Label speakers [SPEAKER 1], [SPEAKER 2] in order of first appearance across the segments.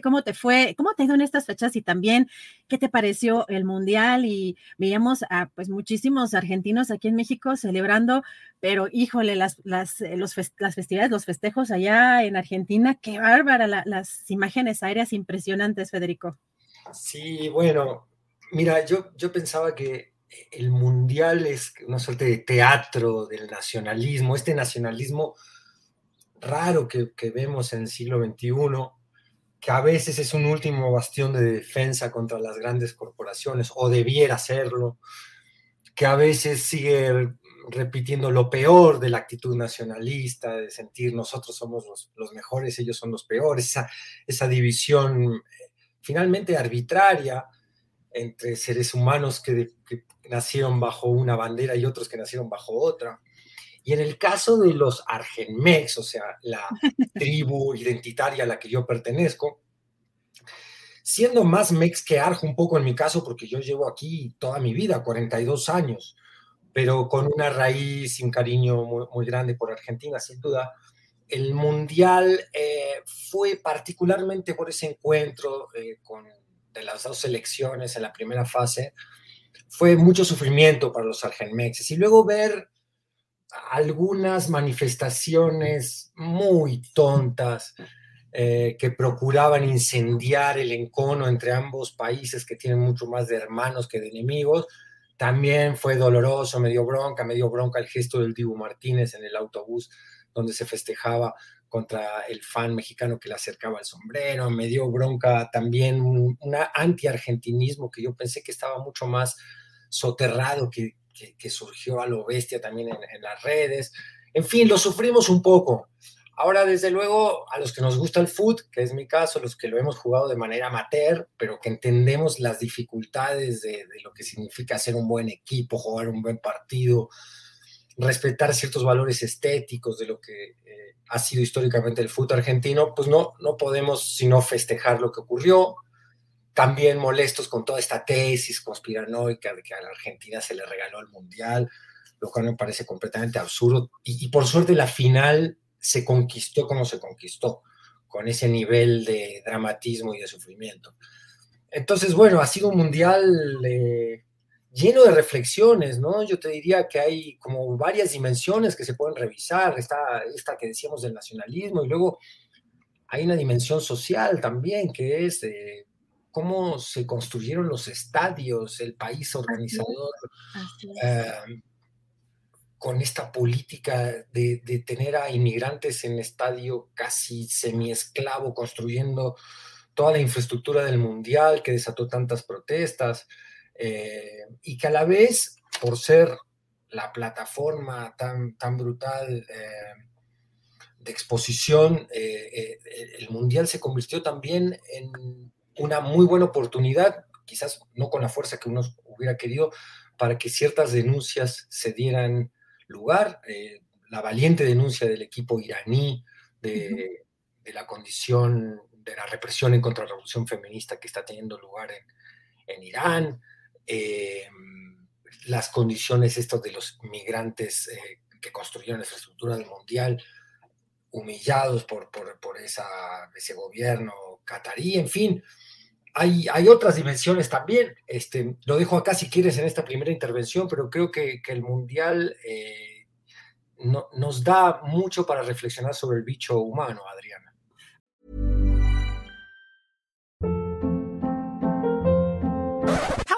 [SPEAKER 1] ¿Cómo te fue? ¿Cómo te ha ido en estas fechas? Y también, ¿qué te pareció el Mundial? Y veíamos a pues muchísimos argentinos aquí en México celebrando, pero híjole, las, las, eh, los las festividades, los festejos allá en Argentina, qué bárbara, las imágenes aéreas impresionantes, Federico.
[SPEAKER 2] Sí, bueno, mira, yo, yo pensaba que el Mundial es una suerte de teatro del nacionalismo, este nacionalismo raro que, que vemos en el siglo XXI que a veces es un último bastión de defensa contra las grandes corporaciones, o debiera serlo, que a veces sigue repitiendo lo peor de la actitud nacionalista, de sentir nosotros somos los, mejores, ellos son los peores, esa, esa división eh, finalmente arbitraria entre seres humanos que, que nacieron bajo una bandera y otros que nacieron bajo otra. Y en el caso de los Argenmex, o sea, la tribu identitaria a la que yo pertenezco, siendo más mex que arjo un poco en mi caso, porque yo llevo aquí toda mi vida, 42 años, pero con una raíz y un cariño muy, grande por Argentina, sin duda. El Mundial eh, fue particularmente por ese encuentro eh, con, de las dos selecciones en la primera fase, fue mucho sufrimiento para los argenmexes. Y luego ver algunas manifestaciones muy tontas eh, que procuraban incendiar el encono entre ambos países que tienen mucho más de hermanos que de enemigos. También fue doloroso, me dio bronca, me dio bronca el gesto del Dibu Martínez en el autobús donde se festejaba contra el fan mexicano que le acercaba el sombrero, me dio bronca también un, anti-argentinismo que yo pensé que estaba mucho más soterrado que, que, surgió a lo bestia también en, las redes. En fin, lo sufrimos un poco. Ahora, desde luego, a los que nos gusta el foot, que es mi caso, los que lo hemos jugado de manera amateur, pero que entendemos las dificultades de, lo que significa ser un buen equipo, jugar un buen partido, respetar ciertos valores estéticos de lo que eh, ha sido históricamente el fútbol argentino, pues no, no podemos sino festejar lo que ocurrió, también molestos con toda esta tesis conspiranoica de que a la Argentina se le regaló el Mundial, lo cual me parece completamente absurdo. Y, por suerte la final se conquistó como se conquistó, con ese nivel de dramatismo y de sufrimiento. Entonces, bueno, ha sido un Mundial eh, lleno de reflexiones, ¿no? Yo te diría que hay como varias dimensiones que se pueden revisar, está esta que decíamos del nacionalismo y luego hay una dimensión social también que es... Eh, cómo se construyeron los estadios, el país organizador, em, con esta política de, tener a inmigrantes en estadio casi semi-esclavo, construyendo toda la infraestructura del mundial que desató tantas protestas, eh, y que a la vez, por ser la plataforma tan, tan brutal eh, de exposición, eh, el mundial se convirtió también en una muy buena oportunidad, quizás no con la fuerza que uno hubiera querido, para que ciertas denuncias se dieran lugar. Eh, la valiente denuncia del equipo iraní de, la condición de la represión en contra la revolución feminista que está teniendo lugar en, Irán, eh, las condiciones estos de los migrantes eh, que construyeron la infraestructura del mundial, humillados por, por, esa, ese gobierno catarí, en fin, hay, hay, otras dimensiones también. Este, lo dejo acá si quieres en esta primera intervención, pero creo que, que el Mundial eh, no, nos da mucho para reflexionar sobre el bicho humano, Adriana.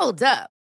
[SPEAKER 3] Hold up.